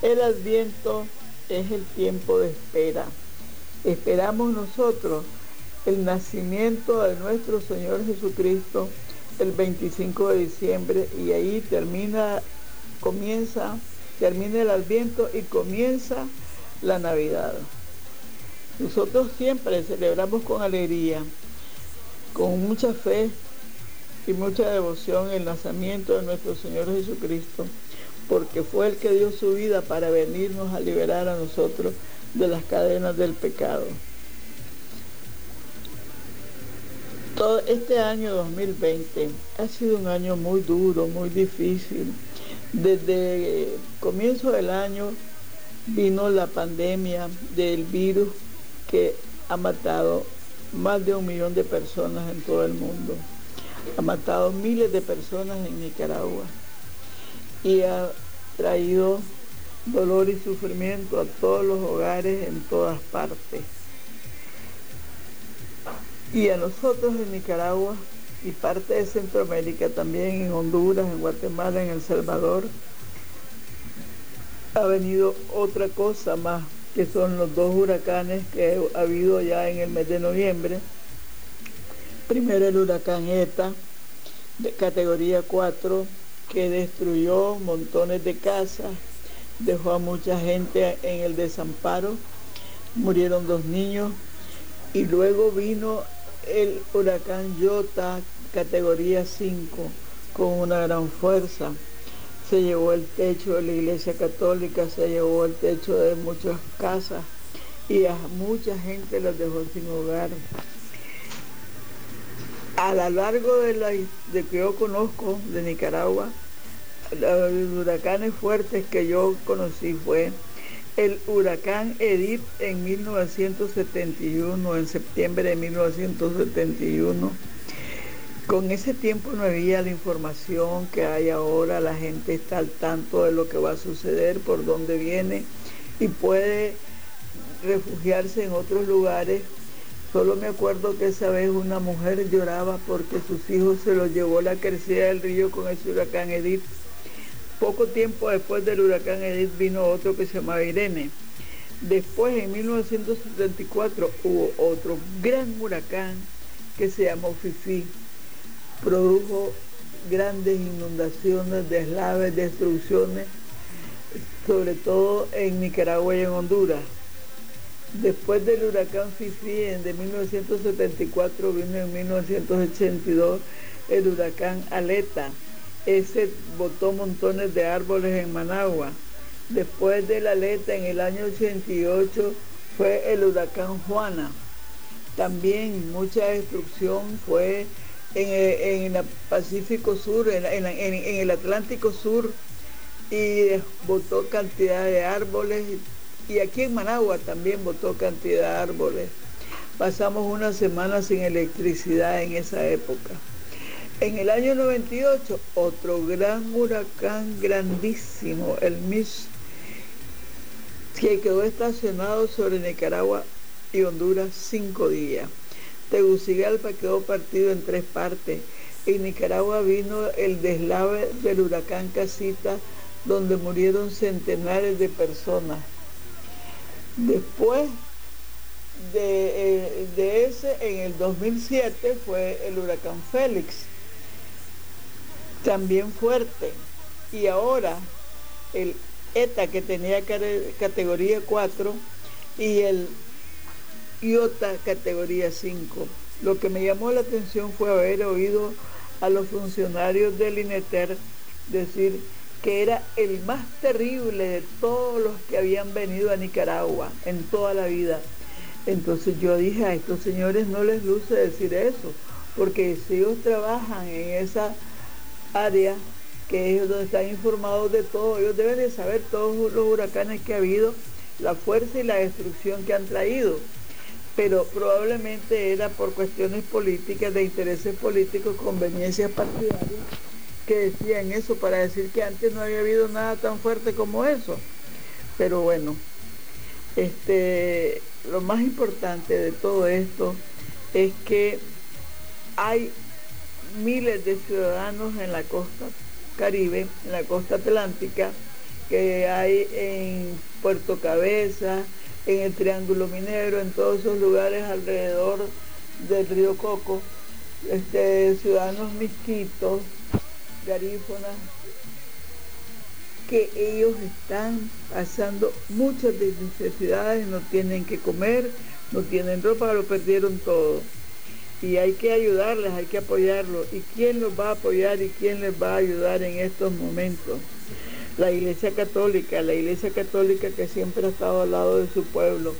[SPEAKER 18] El adviento es el tiempo de espera. Esperamos nosotros el nacimiento de nuestro Señor Jesucristo el 25 de diciembre y ahí termina, comienza, termina el adviento y comienza la Navidad. Nosotros siempre celebramos con alegría, con mucha fe y mucha devoción el nacimiento de nuestro Señor Jesucristo porque fue el que dio su vida para venirnos a liberar a nosotros de las cadenas del pecado. Este año 2020 ha sido un año muy duro, muy difícil. Desde el comienzo del año vino la pandemia del virus que ha matado más de un millón de personas en todo el mundo. Ha matado miles de personas en Nicaragua y ha traído dolor y sufrimiento a todos los hogares en todas partes. Y a nosotros en Nicaragua y parte de Centroamérica, también en Honduras, en Guatemala, en El Salvador, ha venido otra cosa más, que son los dos huracanes que ha habido ya en el mes de noviembre. Primero el huracán ETA, de categoría 4, que destruyó montones de casas, dejó a mucha gente en el desamparo, murieron dos niños y luego vino el huracán Yota categoría 5 con una gran fuerza. Se llevó el techo de la iglesia católica, se llevó el techo de muchas casas y a mucha gente los dejó sin hogar. A lo largo de, la, que yo conozco de Nicaragua, los huracanes fuertes que yo conocí fue el huracán Edith en 1971, en septiembre de 1971. Con ese tiempo no había la información que hay ahora, la gente está al tanto de lo que va a suceder, por dónde viene y puede refugiarse en otros lugares Solo me acuerdo que esa vez una mujer lloraba porque sus hijos se los llevó la crecida del río con ese huracán Edith. Poco tiempo después del huracán Edith vino otro que se llamaba Irene. Después, en 1974, hubo otro gran huracán que se llamó Fifi. Produjo grandes inundaciones, deslaves, destrucciones, sobre todo en Nicaragua y en Honduras. Después del huracán Fifi de 1974 vino en 1982 el huracán Aleta. Ese botó montones de árboles en Managua. Después del Aleta en el año 88 fue el huracán Juana. También mucha destrucción fue en el, Pacífico Sur, en, en el Atlántico Sur y botó cantidad de árboles y aquí en Managua también botó cantidad de árboles. Pasamos una semana sin electricidad en esa época. En el año 98, otro gran huracán grandísimo, el Mish, que quedó estacionado sobre Nicaragua y Honduras cinco días. Tegucigalpa quedó partido en tres partes. En Nicaragua vino el deslave del huracán Casita, donde murieron centenares de personas. Después de, eh, de, ese, en el 2007 fue el huracán Félix, también fuerte. Y ahora el ETA que tenía categoría 4 y el IOTA categoría 5. Lo que me llamó la atención fue haber oído a los funcionarios del INETER decir que era el más terrible de todos los que habían venido a Nicaragua en toda la vida. Entonces yo dije a estos señores no les luce decir eso, porque si ellos trabajan en esa área, que es donde están informados de todo, ellos deben de saber todos los huracanes que ha habido, la fuerza y la destrucción que han traído. Pero probablemente era por cuestiones políticas, de intereses políticos, conveniencias partidarias, que decían eso para decir que antes no había habido nada tan fuerte como eso. Pero bueno, este, lo más importante de todo esto es que hay miles de ciudadanos en la costa caribe, en la costa atlántica, que hay en Puerto Cabeza, en el Triángulo Minero, en todos esos lugares alrededor del río Coco, este, ciudadanos misquitos, garífonas, que ellos están pasando muchas necesidades, no tienen que comer, no tienen ropa, lo perdieron todo. Y hay que ayudarles, hay que apoyarlos. ¿Y quién los va a apoyar y quién les va a ayudar en estos momentos? La Iglesia Católica, la Iglesia Católica que siempre ha estado al lado de su pueblo.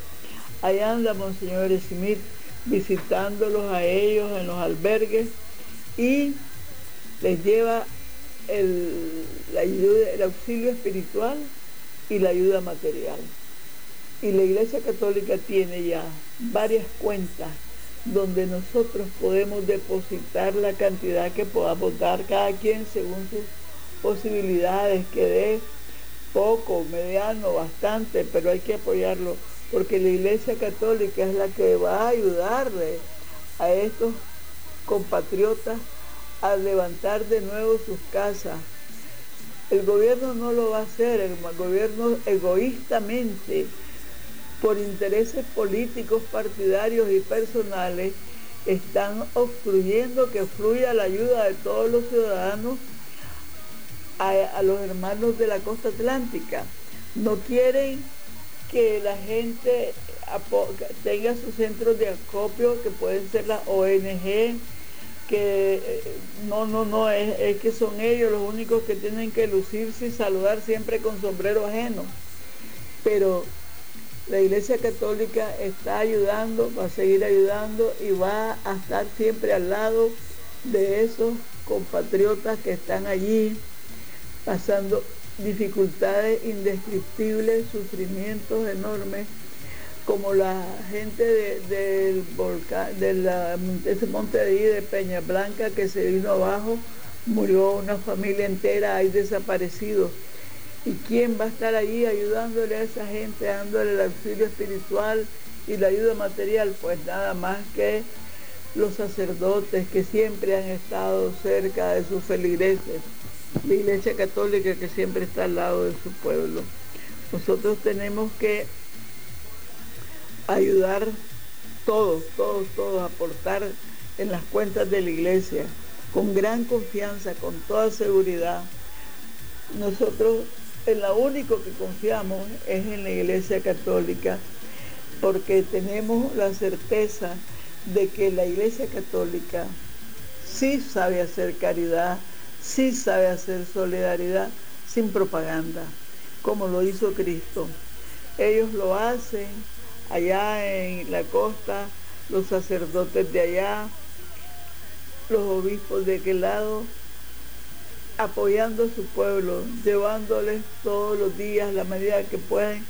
[SPEAKER 18] Allá anda Monseñor Smith visitándolos a ellos en los albergues y les lleva el, el auxilio espiritual y la ayuda material. Y la Iglesia Católica tiene ya varias cuentas donde nosotros podemos depositar la cantidad que podamos dar cada quien según sus posibilidades, que dé poco, mediano, bastante, pero hay que apoyarlo, porque la Iglesia Católica es la que va a ayudarle a estos compatriotas a levantar de nuevo sus casas. El gobierno no lo va a hacer, el gobierno egoístamente, por intereses políticos, partidarios y personales, están obstruyendo que fluya la ayuda de todos los ciudadanos a, los hermanos de la costa atlántica. No quieren que la gente tenga sus centros de acopio, que pueden ser las ONG, que eh, no, no, no, es, que son ellos los únicos que tienen que lucirse y saludar siempre con sombrero ajeno. Pero la Iglesia Católica está ayudando, va a seguir ayudando y va a estar siempre al lado de esos compatriotas que están allí pasando dificultades indescriptibles, sufrimientos enormes como la gente del volcán, de monte de, de Peña Blanca que se vino abajo, murió una familia entera, hay desaparecidos. ¿Y quién va a estar ahí ayudándole a esa gente, dándole el auxilio espiritual y la ayuda material? Pues nada más que los sacerdotes que siempre han estado cerca de sus feligreses, la Iglesia Católica que siempre está al lado de su pueblo. Nosotros tenemos que ayudar todos, todos, todos, aportar en las cuentas de la iglesia con gran confianza, con toda seguridad. Nosotros en lo único que confiamos es en la iglesia católica porque tenemos la certeza de que la iglesia católica sí sabe hacer caridad, sí sabe hacer solidaridad sin propaganda, como lo hizo Cristo. Ellos lo hacen allá en la costa, los sacerdotes de allá, los obispos de aquel lado, apoyando a su pueblo, llevándoles todos los días, la medida que pueden,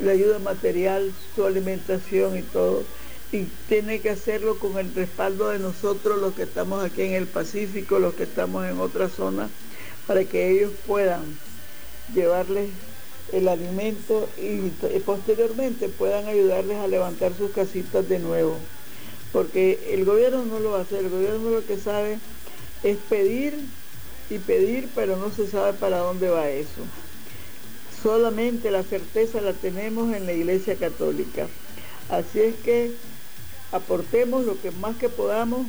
[SPEAKER 18] la ayuda material, su alimentación y todo. Y tiene que hacerlo con el respaldo de nosotros, los que estamos aquí en el Pacífico, los que estamos en otra zona, para que ellos puedan llevarles el alimento y, posteriormente puedan ayudarles a levantar sus casitas de nuevo. Porque el gobierno no lo va a hacer, el gobierno lo que sabe es pedir y pedir, pero no se sabe para dónde va eso. Solamente la certeza la tenemos en la Iglesia Católica. Así es que aportemos lo que más que podamos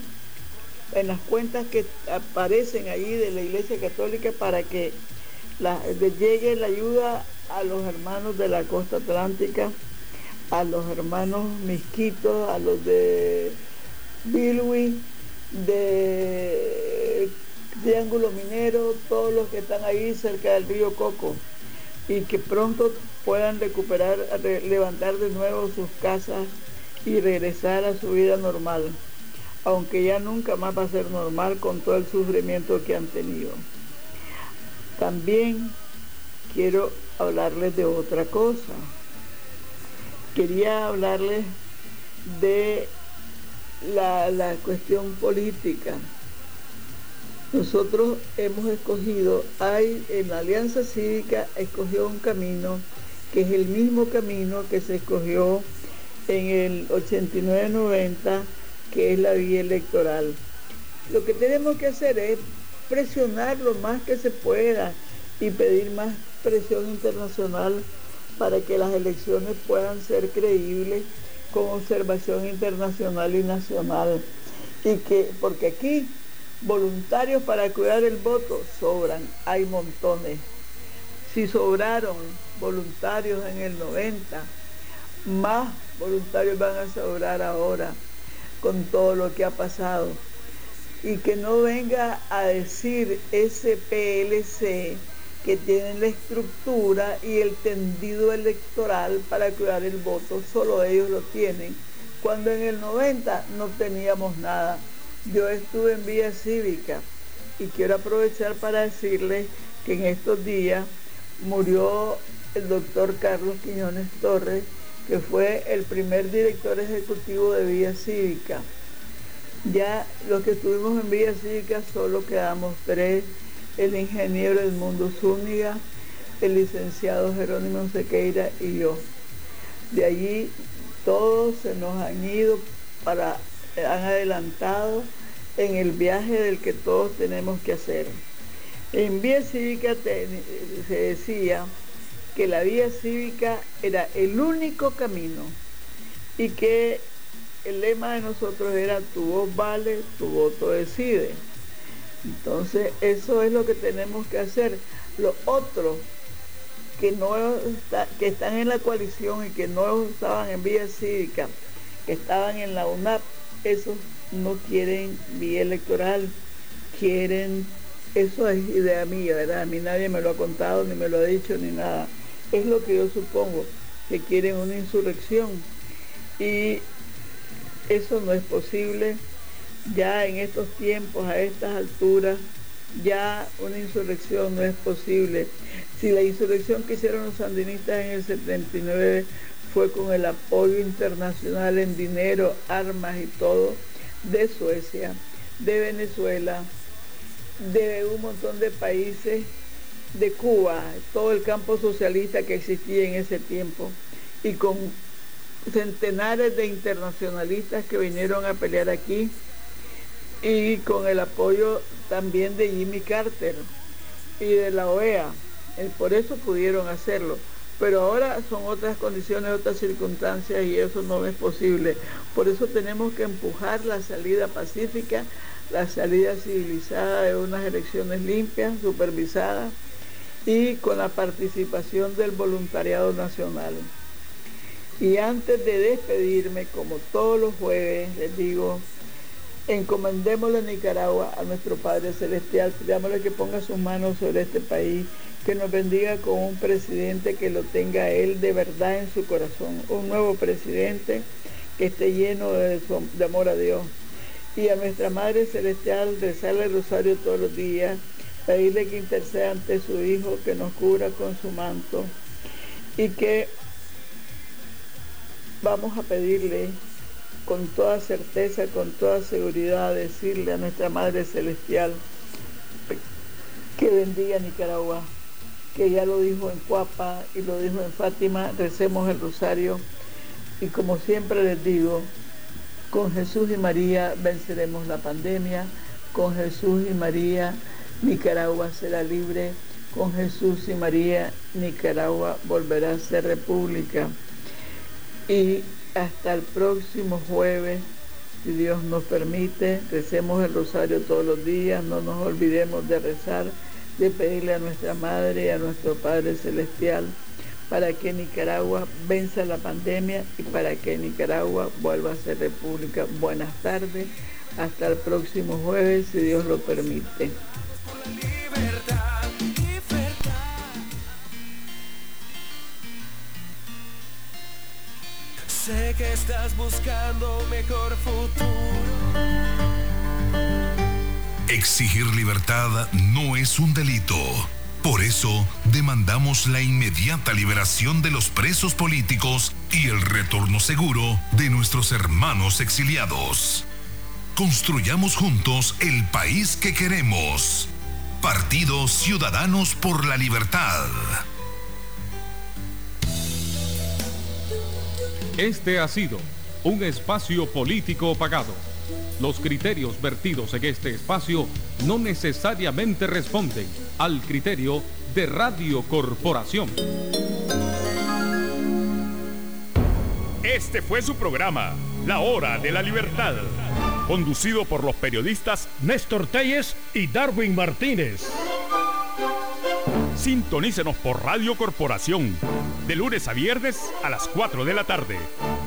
[SPEAKER 18] en las cuentas que aparecen ahí de la Iglesia Católica para que llegue la ayuda a los hermanos de la costa atlántica, a los hermanos misquitos, a los de Bilwi, de Triángulo Minero, todos los que están ahí cerca del río Coco y que pronto puedan recuperar, levantar de nuevo sus casas y regresar a su vida normal, aunque ya nunca más va a ser normal con todo el sufrimiento que han tenido. También quiero hablarles de otra cosa. Quería hablarles de la, la cuestión política. Nosotros hemos escogido, hay en la Alianza Cívica escogió un camino que es el mismo camino que se escogió en el 89-90, que es la vía electoral. Lo que tenemos que hacer es presionar lo más que se pueda y pedir más presión internacional para que las elecciones puedan ser creíbles con observación internacional y nacional. Y que, porque aquí voluntarios para cuidar el voto sobran, hay montones. Si sobraron voluntarios en el 90, más voluntarios van a sobrar ahora con todo lo que ha pasado. Y que no venga a decir ese PLC que tienen la estructura y el tendido electoral para cuidar el voto, solo ellos lo tienen, cuando en el 90 no teníamos nada. Yo estuve en vía cívica y quiero aprovechar para decirles que en estos días murió el doctor Carlos Quiñones Torres, que fue el primer director ejecutivo de Vía Cívica. Ya los que estuvimos en Vía Cívica solo quedamos tres, el ingeniero Edmundo Zúñiga, el licenciado Jerónimo Sequeira y yo. De allí todos se nos han ido para, han adelantado en el viaje del que todos tenemos que hacer. En Vía Cívica se decía que la vía cívica era el único camino y que el lema de nosotros era tu voz vale, tu voto decide. Entonces eso es lo que tenemos que hacer. Los otros que no que están en la coalición y que no estaban en vía cívica, que estaban en la UNAP, esos no quieren vía electoral, quieren, eso es idea mía, ¿verdad? A mí nadie me lo ha contado, ni me lo ha dicho, ni nada es lo que yo supongo, que quieren una insurrección. Y eso no es posible. Ya en estos tiempos, a estas alturas, ya una insurrección no es posible. Si la insurrección que hicieron los sandinistas en el 79 fue con el apoyo internacional en dinero, armas y todo, de Suecia, de Venezuela, de un montón de países de Cuba, todo el campo socialista que existía en ese tiempo, y con centenares de internacionalistas que vinieron a pelear aquí, y con el apoyo también de Jimmy Carter y de la OEA. Eh, por eso pudieron hacerlo. Pero ahora son otras condiciones, otras circunstancias y eso no es posible. Por eso tenemos que empujar la salida pacífica, la salida civilizada de unas elecciones limpias, supervisadas y con la participación del voluntariado nacional. Y antes de despedirme, como todos los jueves, les digo, encomendémosle Nicaragua, a nuestro Padre Celestial, pidámosle que ponga sus manos sobre este país, que nos bendiga con un presidente que lo tenga él de verdad en su corazón, un nuevo presidente que esté lleno de, de amor a Dios. Y a nuestra Madre Celestial, rezarle el rosario todos los días pedirle que interceda ante su Hijo, que nos cubra con su manto y que vamos a pedirle con toda certeza, con toda seguridad, decirle a nuestra Madre Celestial que bendiga Nicaragua, que ya lo dijo en Cuapa y lo dijo en Fátima, recemos el rosario y como siempre les digo, con Jesús y María venceremos la pandemia, con Jesús y María Nicaragua será libre, con Jesús y María Nicaragua volverá a ser república. Y hasta el próximo jueves, si Dios nos permite, recemos el rosario todos los días, no nos olvidemos de rezar, de pedirle a nuestra Madre y a nuestro Padre Celestial para que Nicaragua venza la pandemia y para que Nicaragua vuelva a ser república. Buenas tardes, hasta el próximo jueves, si Dios lo permite.
[SPEAKER 1] Estás buscando mejor futuro.
[SPEAKER 19] Exigir libertad no es un delito. Por eso demandamos la inmediata liberación de los presos políticos y el retorno seguro de nuestros hermanos exiliados. Construyamos juntos el país que queremos. Partido Ciudadanos por la Libertad.
[SPEAKER 20] Este ha sido un espacio político pagado. Los criterios vertidos en este espacio no necesariamente responden al criterio de Radio Corporación.
[SPEAKER 16] Este fue su programa, La Hora de la Libertad, conducido por los periodistas
[SPEAKER 21] Néstor Telles y Darwin Martínez.
[SPEAKER 16] Sintonícenos por Radio Corporación, de lunes a viernes a las 4 de la tarde.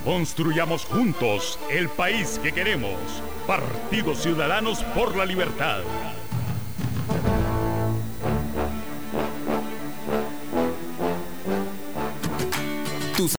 [SPEAKER 16] Construyamos juntos el país que queremos. Partidos Ciudadanos por la Libertad.